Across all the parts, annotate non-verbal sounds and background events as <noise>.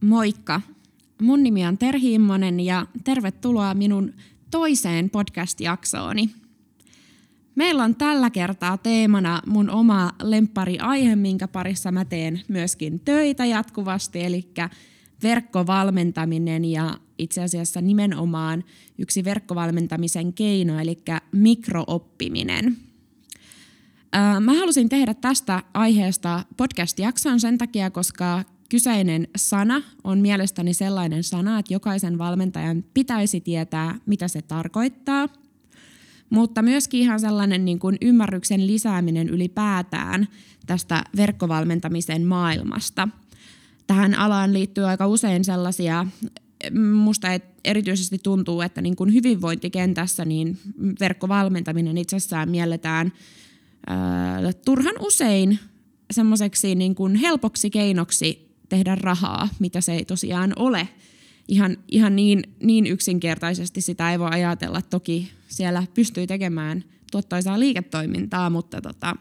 Moikka! Mun nimi on Terhi Immonen ja tervetuloa minun toiseen podcast-jaksooni. Meillä on tällä kertaa teemana mun oma aihe, minkä parissa mä teen myöskin töitä jatkuvasti, eli verkkovalmentaminen ja itse asiassa nimenomaan yksi verkkovalmentamisen keino, eli mikrooppiminen. Mä halusin tehdä tästä aiheesta podcast-jakson sen takia, koska kyseinen sana on mielestäni sellainen sana, että jokaisen valmentajan pitäisi tietää, mitä se tarkoittaa. Mutta myöskin ihan sellainen niin kuin ymmärryksen lisääminen ylipäätään tästä verkkovalmentamisen maailmasta. Tähän alaan liittyy aika usein sellaisia, musta erityisesti tuntuu, että niin kuin hyvinvointikentässä niin verkkovalmentaminen itsessään mielletään ää, turhan usein semmoiseksi niin kuin helpoksi keinoksi tehdä rahaa, mitä se ei tosiaan ole. Ihan, ihan niin, niin yksinkertaisesti sitä ei voi ajatella. Toki siellä pystyy tekemään tuottoisaa liiketoimintaa, mutta tota,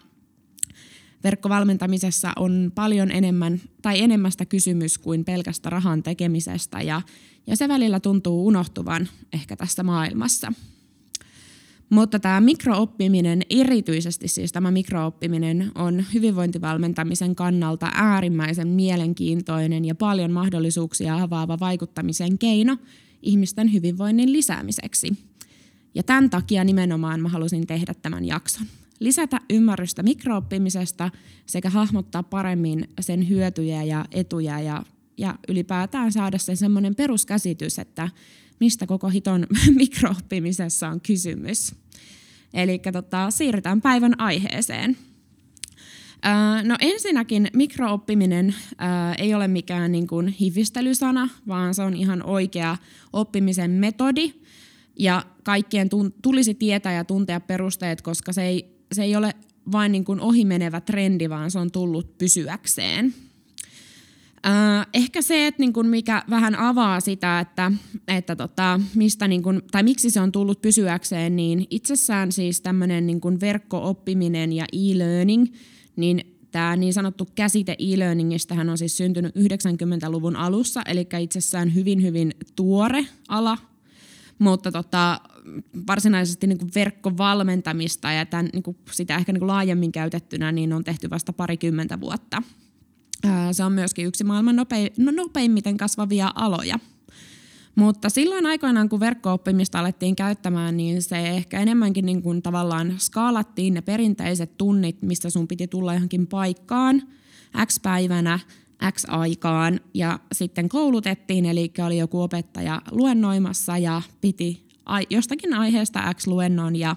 verkkovalmentamisessa on paljon enemmän tai enemmästä kysymys kuin pelkästä rahan tekemisestä ja, ja se välillä tuntuu unohtuvan ehkä tässä maailmassa. Mutta tämä mikrooppiminen, erityisesti siis tämä mikrooppiminen, on hyvinvointivalmentamisen kannalta äärimmäisen mielenkiintoinen ja paljon mahdollisuuksia avaava vaikuttamisen keino ihmisten hyvinvoinnin lisäämiseksi. Ja tämän takia nimenomaan mä halusin tehdä tämän jakson. Lisätä ymmärrystä mikrooppimisesta sekä hahmottaa paremmin sen hyötyjä ja etuja ja, ja ylipäätään saada sen semmoinen peruskäsitys, että mistä koko hiton <laughs> mikrooppimisessa on kysymys. Eli tota, siirrytään päivän aiheeseen. No ensinnäkin mikrooppiminen ei ole mikään niin kuin hifistelysana, vaan se on ihan oikea oppimisen metodi. Ja kaikkien tulisi tietää ja tuntea perusteet, koska se ei, se ei ole vain niin kuin ohimenevä trendi, vaan se on tullut pysyäkseen. Äh, ehkä se, että niin kun mikä vähän avaa sitä, että, että tota, mistä niin kun, tai miksi se on tullut pysyäkseen, niin itsessään siis tämmöinen niin verkko-oppiminen ja e-learning, niin tämä niin sanottu käsite e-learningistähän on siis syntynyt 90-luvun alussa, eli itsessään hyvin hyvin tuore ala, mutta tota, varsinaisesti niin verkkovalmentamista ja tämän, niin sitä ehkä niin laajemmin käytettynä niin on tehty vasta parikymmentä vuotta. Se on myöskin yksi maailman nopein, no, nopeimmiten kasvavia aloja. Mutta silloin aikoinaan, kun verkko-oppimista alettiin käyttämään, niin se ehkä enemmänkin niin kuin tavallaan skaalattiin ne perinteiset tunnit, mistä sun piti tulla johonkin paikkaan X päivänä, X aikaan ja sitten koulutettiin, eli oli joku opettaja luennoimassa ja piti jostakin aiheesta X luennon ja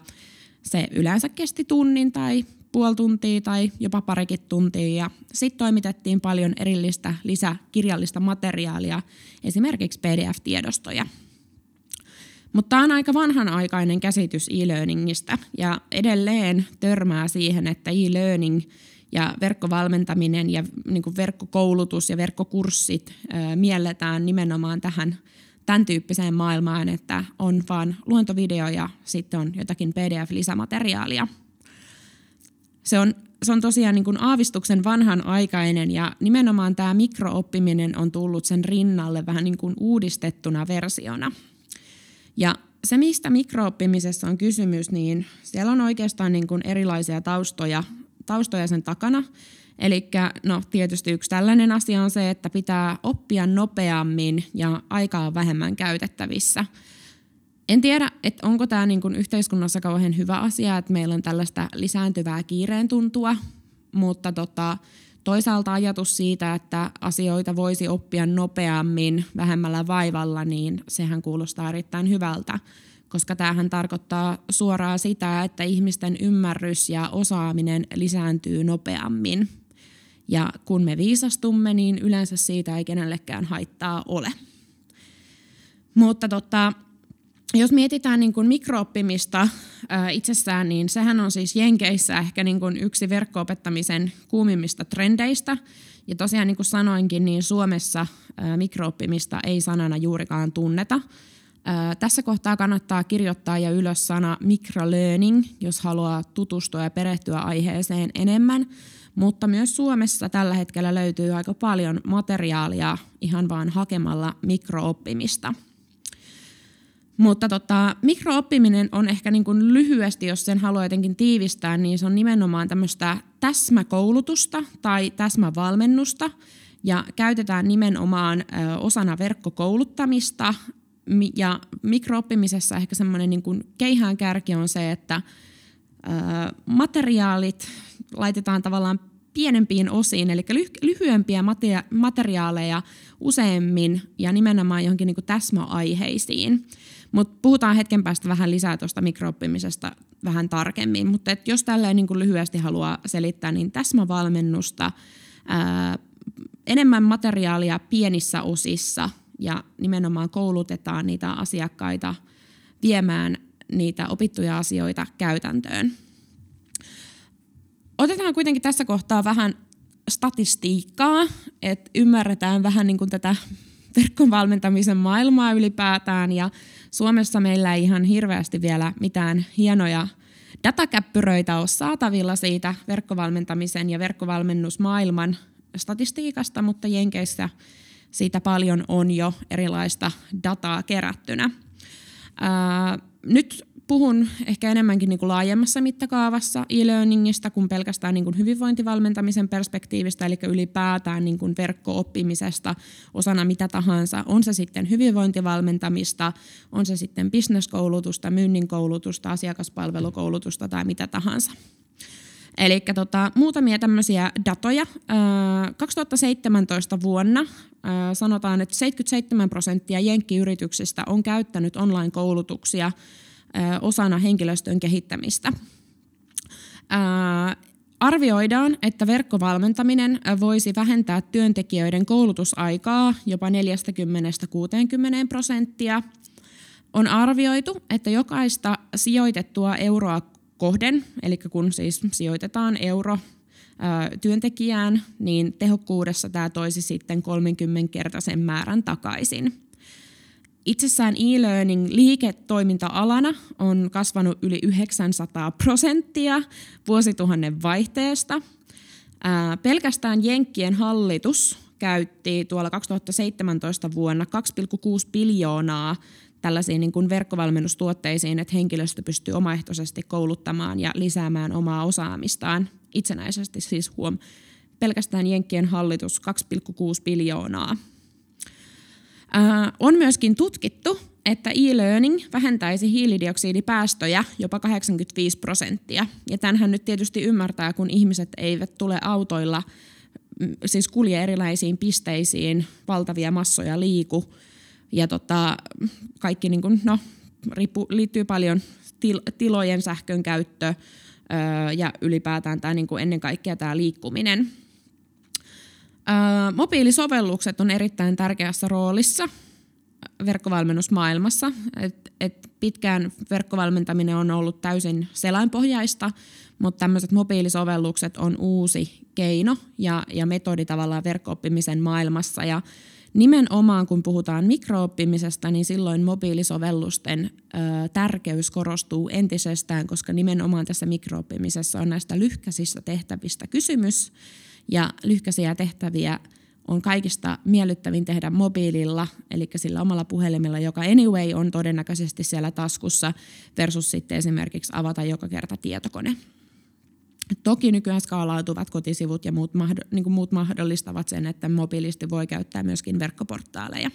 se yleensä kesti tunnin tai puoli tuntia tai jopa parikin tuntia. Sitten toimitettiin paljon erillistä lisäkirjallista materiaalia, esimerkiksi PDF-tiedostoja. Mutta tämä on aika vanhanaikainen käsitys e-learningistä ja edelleen törmää siihen, että e-learning ja verkkovalmentaminen ja niin verkkokoulutus ja verkkokurssit ää, mielletään nimenomaan tähän tämän tyyppiseen maailmaan, että on vaan luentovideo ja sitten on jotakin PDF-lisämateriaalia – se on, se on tosiaan niin kuin aavistuksen vanhanaikainen ja nimenomaan tämä mikrooppiminen on tullut sen rinnalle vähän niin kuin uudistettuna versiona. Ja se, mistä mikrooppimisessa on kysymys, niin siellä on oikeastaan niin kuin erilaisia taustoja, taustoja sen takana. Eli no, tietysti yksi tällainen asia on se, että pitää oppia nopeammin ja aikaa on vähemmän käytettävissä – en tiedä, että onko tämä niin yhteiskunnassa kauhean hyvä asia, että meillä on tällaista lisääntyvää kiireen tuntua, mutta tota, toisaalta ajatus siitä, että asioita voisi oppia nopeammin vähemmällä vaivalla, niin sehän kuulostaa erittäin hyvältä, koska tämähän tarkoittaa suoraan sitä, että ihmisten ymmärrys ja osaaminen lisääntyy nopeammin. Ja kun me viisastumme, niin yleensä siitä ei kenellekään haittaa ole. Mutta tota, jos mietitään niin kuin mikrooppimista ää, itsessään, niin sehän on siis Jenkeissä ehkä niin kuin yksi verkkoopettamisen kuumimmista trendeistä. Ja tosiaan niin kuin sanoinkin, niin Suomessa ää, mikrooppimista ei sanana juurikaan tunneta. Ää, tässä kohtaa kannattaa kirjoittaa ja ylös sana microlearning, jos haluaa tutustua ja perehtyä aiheeseen enemmän. mutta myös Suomessa tällä hetkellä löytyy aika paljon materiaalia ihan vaan hakemalla mikrooppimista. Mutta tota, mikrooppiminen on ehkä niin kuin lyhyesti, jos sen haluaa jotenkin tiivistää, niin se on nimenomaan tämmöistä täsmäkoulutusta tai täsmävalmennusta ja käytetään nimenomaan osana verkkokouluttamista ja mikrooppimisessa ehkä semmoinen niin kuin keihään kärki on se, että materiaalit laitetaan tavallaan pienempiin osiin, eli lyhyempiä materiaaleja useammin ja nimenomaan johonkin niin kuin täsmäaiheisiin. Mutta puhutaan hetken päästä vähän lisää tuosta mikrooppimisesta vähän tarkemmin. Mutta jos tälleen niin lyhyesti haluaa selittää, niin täsmävalmennusta, ää, enemmän materiaalia pienissä osissa ja nimenomaan koulutetaan niitä asiakkaita viemään niitä opittuja asioita käytäntöön. Otetaan kuitenkin tässä kohtaa vähän statistiikkaa, että ymmärretään vähän niin kuin tätä verkkovalmentamisen maailmaa ylipäätään ja Suomessa meillä ei ihan hirveästi vielä mitään hienoja datakäppyröitä ole saatavilla siitä verkkovalmentamisen ja verkkovalmennusmaailman statistiikasta, mutta Jenkeissä siitä paljon on jo erilaista dataa kerättynä. Ää, nyt puhun ehkä enemmänkin niin kuin laajemmassa mittakaavassa e-learningista kuin pelkästään niin kuin hyvinvointivalmentamisen perspektiivistä, eli ylipäätään niin kuin verkko-oppimisesta osana mitä tahansa. On se sitten hyvinvointivalmentamista, on se sitten bisneskoulutusta, myynnin koulutusta, asiakaspalvelukoulutusta tai mitä tahansa. Eli tota, muutamia tämmöisiä datoja. 2017 vuonna sanotaan, että 77 prosenttia jenkkiyrityksistä on käyttänyt online-koulutuksia osana henkilöstön kehittämistä. Arvioidaan, että verkkovalmentaminen voisi vähentää työntekijöiden koulutusaikaa jopa 40-60 prosenttia. On arvioitu, että jokaista sijoitettua euroa kohden, eli kun siis sijoitetaan euro työntekijään, niin tehokkuudessa tämä toisi sitten 30-kertaisen määrän takaisin. Itsessään e-learning liiketoiminta-alana on kasvanut yli 900 prosenttia vuosituhannen vaihteesta. Ää, pelkästään Jenkkien hallitus käytti tuolla 2017 vuonna 2,6 biljoonaa tällaisiin niin kuin verkkovalmennustuotteisiin, että henkilöstö pystyy omaehtoisesti kouluttamaan ja lisäämään omaa osaamistaan itsenäisesti, siis huom, pelkästään Jenkkien hallitus 2,6 biljoonaa Äh, on myöskin tutkittu, että e-learning vähentäisi hiilidioksidipäästöjä jopa 85 prosenttia. Ja tämänhän nyt tietysti ymmärtää, kun ihmiset eivät tule autoilla, mm, siis kulje erilaisiin pisteisiin, valtavia massoja liiku. Ja tota, kaikki niin kuin, no, riippu, liittyy paljon til, tilojen sähkön käyttö ja ylipäätään tämä, niin kuin ennen kaikkea tämä liikkuminen – mobiilisovellukset on erittäin tärkeässä roolissa verkkovalmennusmaailmassa. Et, et pitkään verkkovalmentaminen on ollut täysin selainpohjaista, mutta tämmöiset mobiilisovellukset on uusi keino ja, ja metodi tavallaan verkkooppimisen maailmassa. Ja nimenomaan kun puhutaan mikrooppimisesta, niin silloin mobiilisovellusten ö, tärkeys korostuu entisestään, koska nimenomaan tässä mikrooppimisessa on näistä lyhkäisistä tehtävistä kysymys ja lyhkäisiä tehtäviä on kaikista miellyttävin tehdä mobiililla, eli sillä omalla puhelimella, joka anyway on todennäköisesti siellä taskussa, versus sitten esimerkiksi avata joka kerta tietokone. Toki nykyään skaalautuvat kotisivut ja muut, niin kuin muut mahdollistavat sen, että mobiilisti voi käyttää myöskin verkkoportaaleja.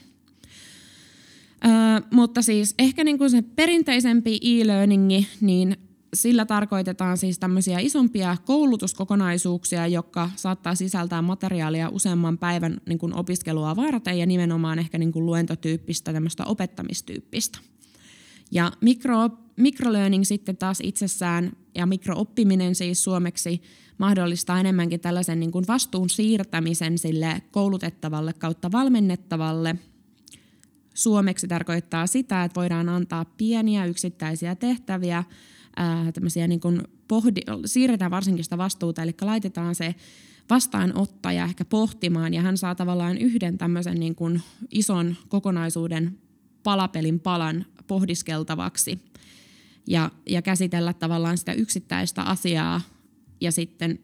Öö, mutta siis ehkä niin kuin se perinteisempi e-learningi, niin sillä tarkoitetaan siis tämmöisiä isompia koulutuskokonaisuuksia, jotka saattaa sisältää materiaalia useamman päivän niin kuin opiskelua varten ja nimenomaan ehkä niin kuin luentotyyppistä, tämmöistä opettamistyyppistä. Ja mikro, microlearning sitten taas itsessään ja mikrooppiminen siis suomeksi mahdollistaa enemmänkin tällaisen niin kuin vastuun siirtämisen sille koulutettavalle kautta valmennettavalle. Suomeksi tarkoittaa sitä, että voidaan antaa pieniä yksittäisiä tehtäviä ää, tämmöisiä niin kuin pohdi, siirretään varsinkin sitä vastuuta, eli laitetaan se vastaanottaja ehkä pohtimaan ja hän saa tavallaan yhden tämmöisen niin kuin ison kokonaisuuden palapelin palan pohdiskeltavaksi ja, ja käsitellä tavallaan sitä yksittäistä asiaa ja sitten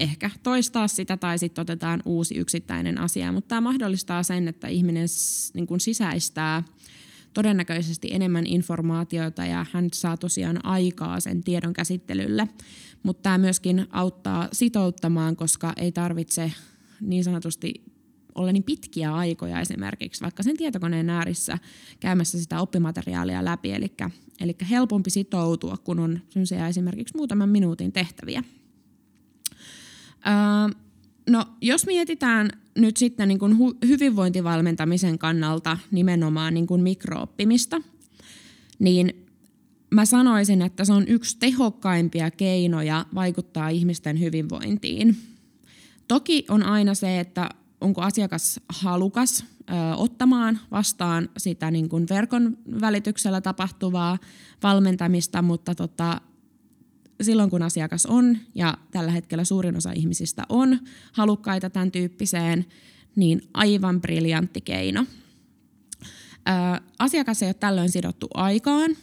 ehkä toistaa sitä tai sitten otetaan uusi yksittäinen asia, mutta tämä mahdollistaa sen, että ihminen niin kuin sisäistää todennäköisesti enemmän informaatiota ja hän saa tosiaan aikaa sen tiedon käsittelylle. Mutta tämä myöskin auttaa sitouttamaan, koska ei tarvitse niin sanotusti olla niin pitkiä aikoja esimerkiksi vaikka sen tietokoneen äärissä käymässä sitä oppimateriaalia läpi. Eli, eli helpompi sitoutua, kun on esimerkiksi muutaman minuutin tehtäviä. Öö, no, jos mietitään nyt sitten niin kuin hyvinvointivalmentamisen kannalta nimenomaan niin kuin mikrooppimista, niin mä sanoisin, että se on yksi tehokkaimpia keinoja vaikuttaa ihmisten hyvinvointiin. Toki on aina se, että onko asiakas halukas ö, ottamaan vastaan sitä niin kuin verkon välityksellä tapahtuvaa valmentamista, mutta tota, silloin kun asiakas on, ja tällä hetkellä suurin osa ihmisistä on halukkaita tämän tyyppiseen, niin aivan briljantti keino. Asiakas ei ole tällöin sidottu aikaan,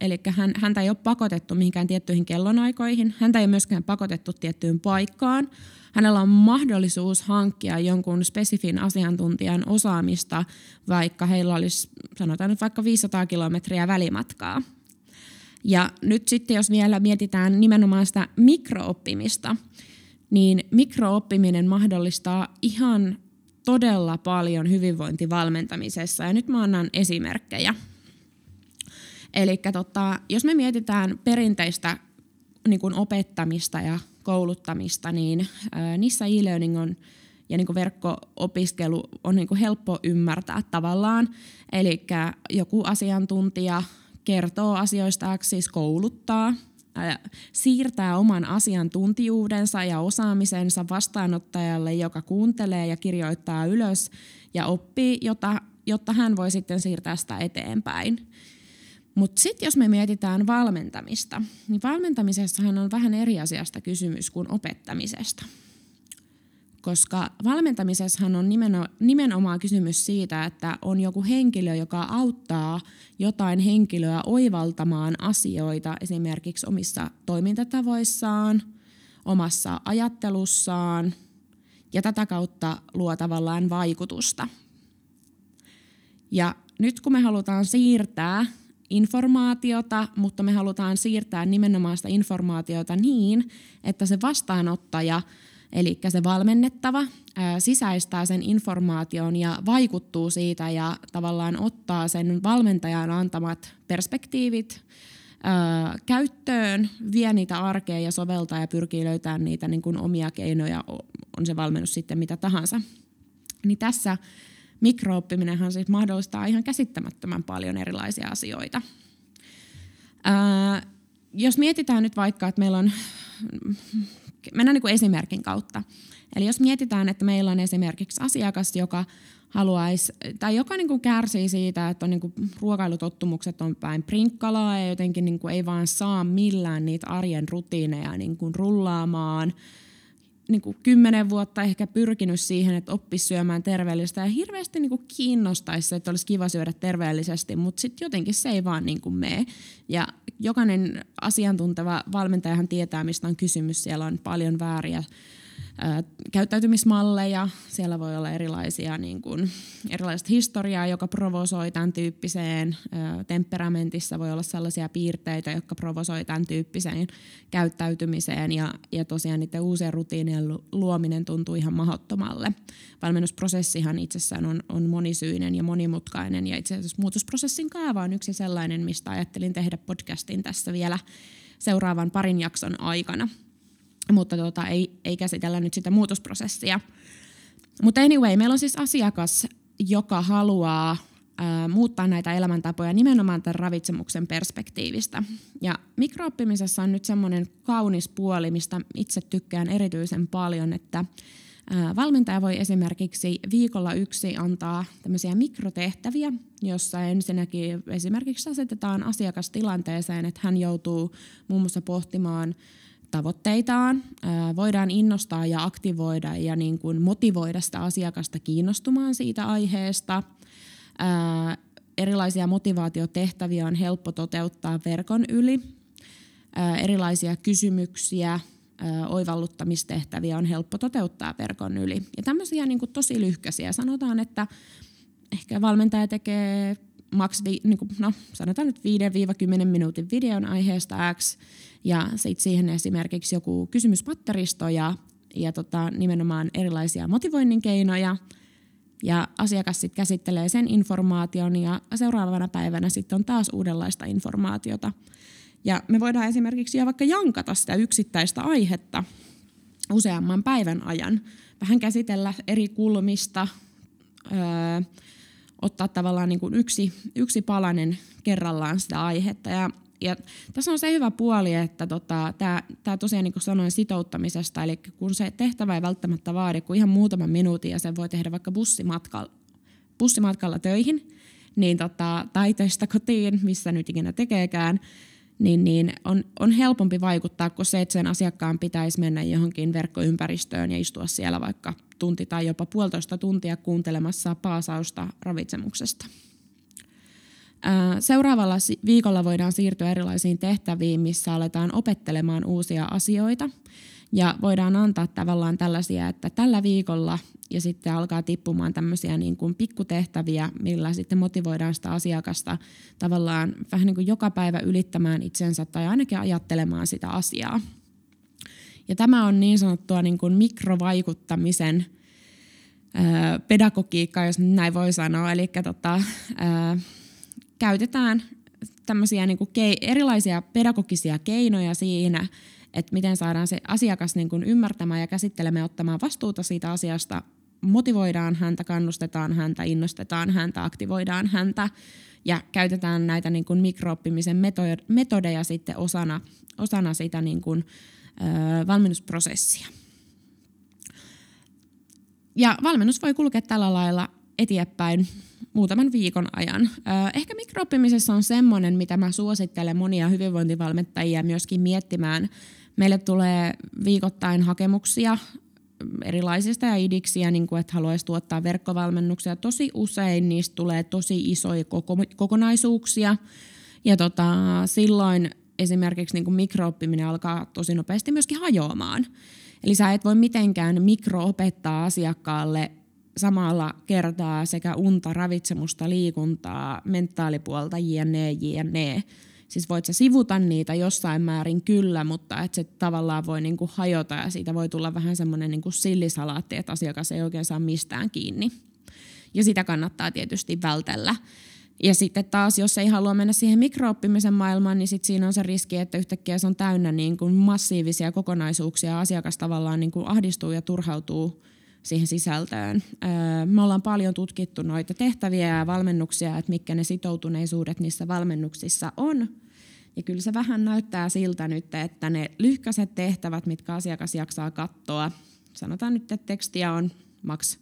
eli hän, häntä ei ole pakotettu mihinkään tiettyihin kellonaikoihin, häntä ei ole myöskään pakotettu tiettyyn paikkaan, hänellä on mahdollisuus hankkia jonkun spesifin asiantuntijan osaamista, vaikka heillä olisi sanotaan nyt vaikka 500 kilometriä välimatkaa. Ja nyt sitten jos vielä mietitään nimenomaan sitä mikrooppimista, niin mikrooppiminen mahdollistaa ihan todella paljon hyvinvointivalmentamisessa. Ja nyt mä annan esimerkkejä. Eli tota, jos me mietitään perinteistä niin kuin opettamista ja kouluttamista, niin niissä e-learning on ja niin kuin verkko-opiskelu on niin kuin helppo ymmärtää tavallaan. Eli joku asiantuntija kertoo asioista, siis kouluttaa, ää, siirtää oman asiantuntijuudensa ja osaamisensa vastaanottajalle, joka kuuntelee ja kirjoittaa ylös ja oppii, jota, jotta hän voi sitten siirtää sitä eteenpäin. Mutta sitten jos me mietitään valmentamista, niin valmentamisessahan on vähän eri asiasta kysymys kuin opettamisesta. Koska valmentamisessahan on nimenomaan kysymys siitä, että on joku henkilö, joka auttaa jotain henkilöä oivaltamaan asioita esimerkiksi omissa toimintatavoissaan, omassa ajattelussaan ja tätä kautta luo tavallaan vaikutusta. Ja nyt kun me halutaan siirtää informaatiota, mutta me halutaan siirtää nimenomaan sitä informaatiota niin, että se vastaanottaja, eli se valmennettava, sisäistää sen informaation ja vaikuttuu siitä ja tavallaan ottaa sen valmentajan antamat perspektiivit käyttöön, vie niitä arkeen ja soveltaa ja pyrkii löytämään niitä niin kuin omia keinoja, on se valmennus sitten mitä tahansa. Niin tässä mikrooppinenhan siis mahdollistaa ihan käsittämättömän paljon erilaisia asioita. Jos mietitään nyt vaikka, että meillä on, mennään niin kuin esimerkin kautta. Eli jos mietitään, että meillä on esimerkiksi asiakas, joka haluaisi, tai joka niin kuin kärsii siitä, että on niin kuin ruokailutottumukset on päin prinkkalaa ja jotenkin niin kuin ei vaan saa millään niitä arjen rutiineja niin kuin rullaamaan – niin kuin kymmenen vuotta ehkä pyrkinyt siihen, että oppisi syömään terveellistä ja hirveästi niin kuin kiinnostaisi, että olisi kiva syödä terveellisesti, mutta sitten jotenkin se ei vaan niin kuin mene. Ja jokainen asiantunteva valmentajahan tietää, mistä on kysymys. Siellä on paljon vääriä käyttäytymismalleja. Siellä voi olla erilaisia, niin kuin, erilaista historiaa, joka provosoi tämän tyyppiseen. Temperamentissa voi olla sellaisia piirteitä, jotka provosoi tämän tyyppiseen käyttäytymiseen. Ja, ja tosiaan niiden uusien rutiinien luominen tuntuu ihan mahdottomalle. Valmennusprosessihan itsessään on, on monisyinen ja monimutkainen. Ja itse asiassa muutosprosessin kaava on yksi sellainen, mistä ajattelin tehdä podcastin tässä vielä seuraavan parin jakson aikana – mutta tota, ei, ei käsitellä nyt sitä muutosprosessia. Mutta anyway, meillä on siis asiakas, joka haluaa ää, muuttaa näitä elämäntapoja nimenomaan tämän ravitsemuksen perspektiivistä. Ja mikrooppimisessa on nyt semmoinen kaunis puoli, mistä itse tykkään erityisen paljon, että valmentaja voi esimerkiksi viikolla yksi antaa tämmöisiä mikrotehtäviä, jossa ensinnäkin esimerkiksi asetetaan asiakas tilanteeseen, että hän joutuu muun muassa pohtimaan – tavoitteitaan, voidaan innostaa ja aktivoida ja niin kuin motivoida sitä asiakasta kiinnostumaan siitä aiheesta. Erilaisia motivaatiotehtäviä on helppo toteuttaa verkon yli. Erilaisia kysymyksiä oivalluttamistehtäviä on helppo toteuttaa verkon yli. Ja tämmöisiä niin kuin tosi lyhkäisiä. Sanotaan, että ehkä valmentaja tekee maks, niin kuin, no, sanotaan nyt 5-10 minuutin videon aiheesta X, ja sitten siihen esimerkiksi joku kysymyspatteristo ja, ja tota, nimenomaan erilaisia motivoinnin keinoja, ja asiakas sitten käsittelee sen informaation ja seuraavana päivänä sitten on taas uudenlaista informaatiota. Ja me voidaan esimerkiksi jo vaikka jankata sitä yksittäistä aihetta useamman päivän ajan. Vähän käsitellä eri kulmista, öö, ottaa tavallaan niin kuin yksi, yksi palanen kerrallaan sitä aihetta. Ja, ja tässä on se hyvä puoli, että tota, tämä tosiaan niin kuin sanoin sitouttamisesta, eli kun se tehtävä ei välttämättä vaadi kuin ihan muutaman minuutin ja sen voi tehdä vaikka bussimatkalla, bussimatkalla töihin, niin tota, tai töistä kotiin, missä nyt ikinä tekeekään, niin, niin on, on helpompi vaikuttaa kuin se, että sen asiakkaan pitäisi mennä johonkin verkkoympäristöön ja istua siellä vaikka tunti tai jopa puolitoista tuntia kuuntelemassa paasausta ravitsemuksesta. Seuraavalla viikolla voidaan siirtyä erilaisiin tehtäviin, missä aletaan opettelemaan uusia asioita. Ja voidaan antaa tavallaan tällaisia, että tällä viikolla ja sitten alkaa tippumaan tämmöisiä niin kuin pikkutehtäviä, millä sitten motivoidaan sitä asiakasta tavallaan vähän niin kuin joka päivä ylittämään itsensä tai ainakin ajattelemaan sitä asiaa. Ja tämä on niin sanottua niin kuin mikrovaikuttamisen pedagogiikkaa, jos näin voi sanoa. Eli tota, ää, käytetään tämmöisiä niin kuin ke- erilaisia pedagogisia keinoja siinä, että miten saadaan se asiakas niin kuin ymmärtämään ja käsittelemään ja ottamaan vastuuta siitä asiasta, motivoidaan häntä, kannustetaan häntä, innostetaan häntä, aktivoidaan häntä ja käytetään näitä niin kuin mikrooppimisen metodeja sitten osana, osana sitä niin kuin, ö, valmennusprosessia. Ja valmennus voi kulkea tällä lailla eteenpäin muutaman viikon ajan. Ehkä mikrooppimisessa on semmoinen, mitä mä suosittelen monia hyvinvointivalmentajia myöskin miettimään. Meille tulee viikoittain hakemuksia erilaisista ja idiksiä, niin kuin, että haluaisi tuottaa verkkovalmennuksia. Tosi usein niistä tulee tosi isoja koko, kokonaisuuksia. Ja tota, silloin esimerkiksi niin mikrooppiminen alkaa tosi nopeasti myöskin hajoamaan. Eli sä et voi mitenkään mikroopettaa asiakkaalle samalla kertaa sekä unta, ravitsemusta, liikuntaa, mentaalipuolta, jne, jne. Siis voit sä sivuta niitä jossain määrin kyllä, mutta että se tavallaan voi niinku hajota ja siitä voi tulla vähän semmoinen niinku sillisalaatti, että asiakas ei oikein saa mistään kiinni. Ja sitä kannattaa tietysti vältellä. Ja sitten taas, jos ei halua mennä siihen mikrooppimisen maailmaan, niin sitten siinä on se riski, että yhtäkkiä se on täynnä niin kuin massiivisia kokonaisuuksia. Asiakas tavallaan niin kuin ahdistuu ja turhautuu siihen sisältöön. Me ollaan paljon tutkittu noita tehtäviä ja valmennuksia, että mitkä ne sitoutuneisuudet niissä valmennuksissa on. Ja kyllä se vähän näyttää siltä nyt, että ne lyhkäiset tehtävät, mitkä asiakas jaksaa katsoa, sanotaan nyt, että tekstiä on maks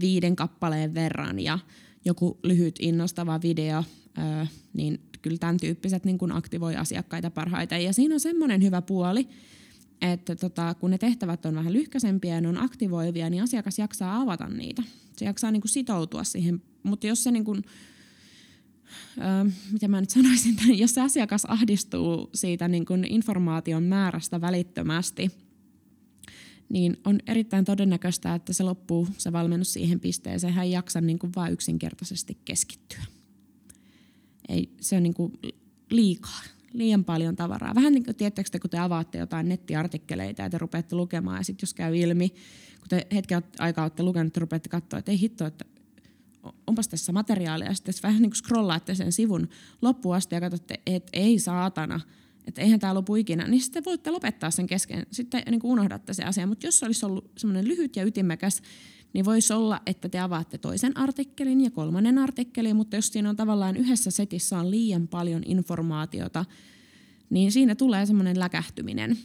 viiden kappaleen verran ja joku lyhyt innostava video, niin kyllä tämän tyyppiset niin kuin aktivoi asiakkaita parhaiten. Ja siinä on semmoinen hyvä puoli, että tota, kun ne tehtävät on vähän lyhkäisempiä ja ne on aktivoivia, niin asiakas jaksaa avata niitä. Se jaksaa niin kuin sitoutua siihen, mutta jos se niin kuin, öö, mitä mä nyt sanoisin, <laughs> jos se asiakas ahdistuu siitä niin kuin informaation määrästä välittömästi, niin on erittäin todennäköistä, että se loppuu se valmennus siihen pisteeseen. Hän ei jaksa niin kuin vain yksinkertaisesti keskittyä. Ei, se on niin kuin liikaa liian paljon tavaraa. Vähän niin kuin, tiedättekö kun te avaatte jotain nettiartikkeleita ja te rupeatte lukemaan ja sitten jos käy ilmi, kun te hetken aikaa olette lukenut, te rupeatte katsoa, että ei hitto, että onpas tässä materiaalia ja sitten vähän niin kuin scrollaatte sen sivun loppuun asti ja katsotte, että ei saatana, että eihän tämä lopu ikinä, niin sitten voitte lopettaa sen kesken, sitten niin kuin unohdatte se asia. Mutta jos olisi ollut semmoinen lyhyt ja ytimekäs, niin voisi olla, että te avaatte toisen artikkelin ja kolmannen artikkelin, mutta jos siinä on tavallaan yhdessä setissä on liian paljon informaatiota, niin siinä tulee semmoinen läkähtyminen.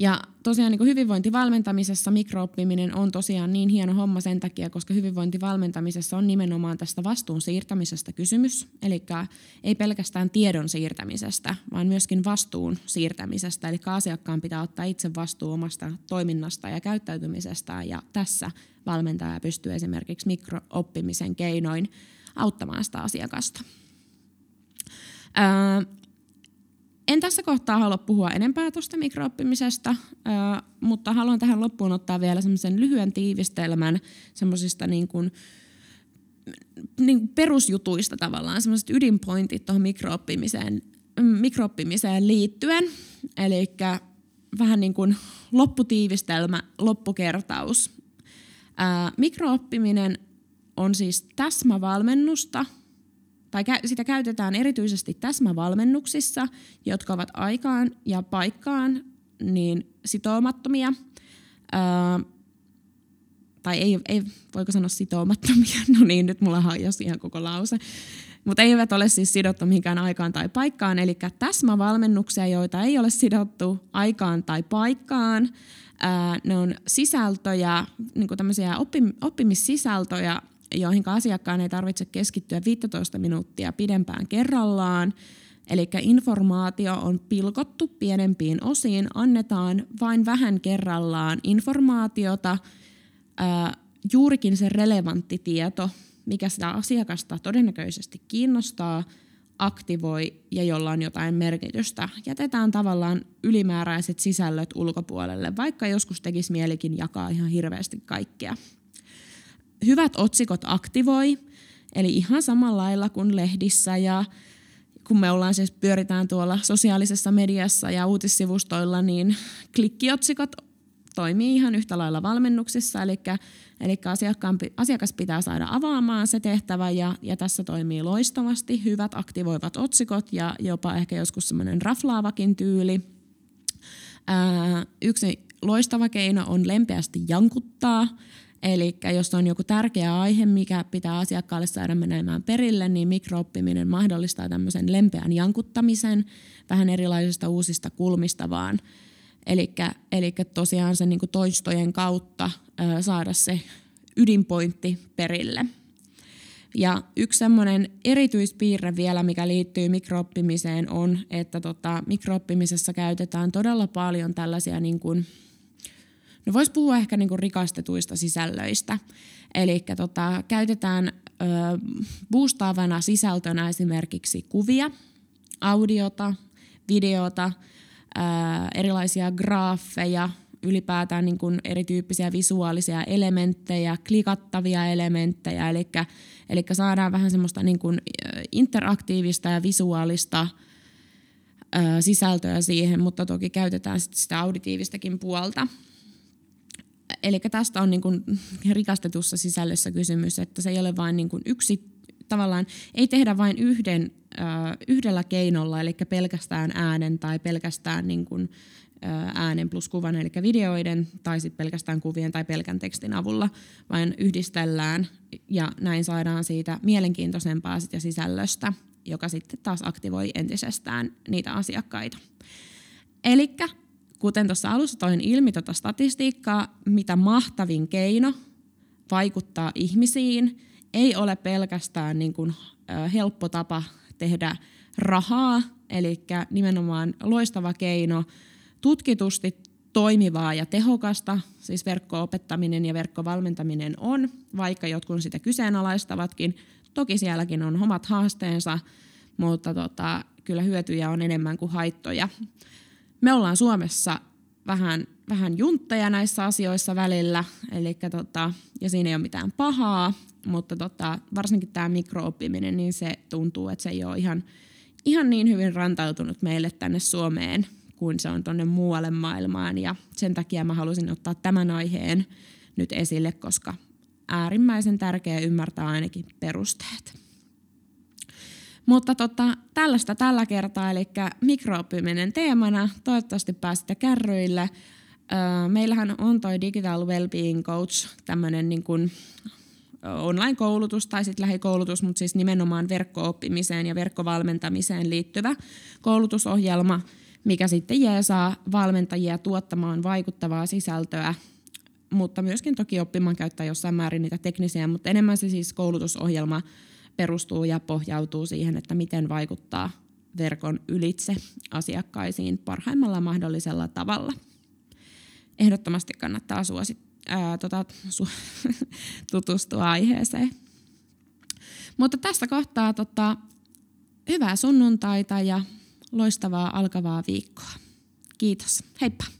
Ja tosiaan niin hyvinvointivalmentamisessa mikrooppiminen on tosiaan niin hieno homma sen takia, koska hyvinvointivalmentamisessa on nimenomaan tästä vastuun siirtämisestä kysymys. Eli ei pelkästään tiedon siirtämisestä, vaan myöskin vastuun siirtämisestä. Eli asiakkaan pitää ottaa itse vastuu omasta toiminnasta ja käyttäytymisestä. Ja tässä valmentaja pystyy esimerkiksi mikrooppimisen keinoin auttamaan sitä asiakasta. En tässä kohtaa halua puhua enempää tuosta mikrooppimisesta, mutta haluan tähän loppuun ottaa vielä semmoisen lyhyen tiivistelmän semmoisista niin kuin, niin kuin perusjutuista tavallaan, semmoiset ydinpointit tuohon mikrooppimiseen, mikrooppimiseen liittyen. Eli vähän niin kuin lopputiivistelmä, loppukertaus. Mikrooppiminen on siis täsmävalmennusta, tai sitä käytetään erityisesti täsmävalmennuksissa, jotka ovat aikaan ja paikkaan niin sitoumattomia. Ää, tai ei, ei, voiko sanoa sitoumattomia, <laughs> no niin, nyt mulla hajosi ihan koko lause, mutta eivät ole siis sidottu mihinkään aikaan tai paikkaan, eli täsmävalmennuksia, joita ei ole sidottu aikaan tai paikkaan, ne on sisältöjä, niin tämmöisiä oppim- oppimissisältöjä, joihin asiakkaan ei tarvitse keskittyä 15 minuuttia pidempään kerrallaan, Eli informaatio on pilkottu pienempiin osiin, annetaan vain vähän kerrallaan informaatiota, ää, juurikin se relevantti tieto, mikä sitä asiakasta todennäköisesti kiinnostaa, aktivoi ja jolla on jotain merkitystä. Jätetään tavallaan ylimääräiset sisällöt ulkopuolelle, vaikka joskus tekisi mielikin jakaa ihan hirveästi kaikkea. Hyvät otsikot aktivoi, eli ihan samalla lailla kuin lehdissä ja kun me ollaan siis pyöritään tuolla sosiaalisessa mediassa ja uutissivustoilla, niin klikkiotsikot toimii ihan yhtä lailla valmennuksissa, eli, eli asiakas pitää saada avaamaan se tehtävä ja, ja tässä toimii loistavasti hyvät aktivoivat otsikot ja jopa ehkä joskus semmoinen raflaavakin tyyli. Ää, yksi loistava keino on lempeästi jankuttaa, Eli jos on joku tärkeä aihe, mikä pitää asiakkaalle saada menemään perille, niin mikrooppiminen mahdollistaa tämmöisen lempeän jankuttamisen vähän erilaisista uusista kulmista vaan Eli tosiaan sen niin toistojen kautta ö, saada se ydinpointti perille. Ja yksi semmoinen erityispiirre vielä, mikä liittyy mikrooppimiseen, on, että tota, mikrooppimisessa käytetään todella paljon tällaisia, niin kuin, no voisi puhua ehkä niin kuin rikastetuista sisällöistä. Eli tota, käytetään ö, boostaavana sisältönä esimerkiksi kuvia, audiota, videota – ää, erilaisia graafeja, ylipäätään niin kuin erityyppisiä visuaalisia elementtejä, klikattavia elementtejä, eli, eli saadaan vähän semmoista niin kuin interaktiivista ja visuaalista ää, sisältöä siihen, mutta toki käytetään sit sitä auditiivistakin puolta. Eli tästä on niin kuin rikastetussa sisällössä kysymys, että se ei ole vain niin kuin yksi, tavallaan ei tehdä vain yhden yhdellä keinolla, eli pelkästään äänen tai pelkästään niin kuin, äänen plus kuvan, eli videoiden, tai sitten pelkästään kuvien tai pelkän tekstin avulla, vaan yhdistellään ja näin saadaan siitä mielenkiintoisempaa sit ja sisällöstä, joka sitten taas aktivoi entisestään niitä asiakkaita. Eli kuten tuossa alussa toin ilmi tuota statistiikkaa, mitä mahtavin keino vaikuttaa ihmisiin, ei ole pelkästään niin kuin, helppo tapa tehdä rahaa, eli nimenomaan loistava keino tutkitusti toimivaa ja tehokasta, siis verkko-opettaminen ja verkkovalmentaminen on, vaikka jotkut sitä kyseenalaistavatkin. Toki sielläkin on omat haasteensa, mutta tota, kyllä hyötyjä on enemmän kuin haittoja. Me ollaan Suomessa vähän, vähän juntteja näissä asioissa välillä, eli tota, ja siinä ei ole mitään pahaa, mutta tota, varsinkin tämä mikrooppiminen, niin se tuntuu, että se ei ole ihan, ihan niin hyvin rantautunut meille tänne Suomeen kuin se on tuonne muualle maailmaan. Ja sen takia mä halusin ottaa tämän aiheen nyt esille, koska äärimmäisen tärkeää ymmärtää ainakin perusteet. Mutta tota, tällaista tällä kertaa, eli mikrooppiminen teemana. Toivottavasti pääsitte kärryille. meillähän on toi Digital Wellbeing Coach, tämmöinen niin kuin online-koulutus tai sitten lähikoulutus, mutta siis nimenomaan verkko-oppimiseen ja verkkovalmentamiseen liittyvä koulutusohjelma, mikä sitten jeesaa valmentajia tuottamaan vaikuttavaa sisältöä, mutta myöskin toki oppimaan käyttää jossain määrin niitä teknisiä, mutta enemmän se siis koulutusohjelma perustuu ja pohjautuu siihen, että miten vaikuttaa verkon ylitse asiakkaisiin parhaimmalla mahdollisella tavalla. Ehdottomasti kannattaa suosittaa ää, tota, su, <laughs> tutustua aiheeseen. Mutta tässä kohtaa tota, hyvää sunnuntaita ja loistavaa alkavaa viikkoa. Kiitos. Heippa!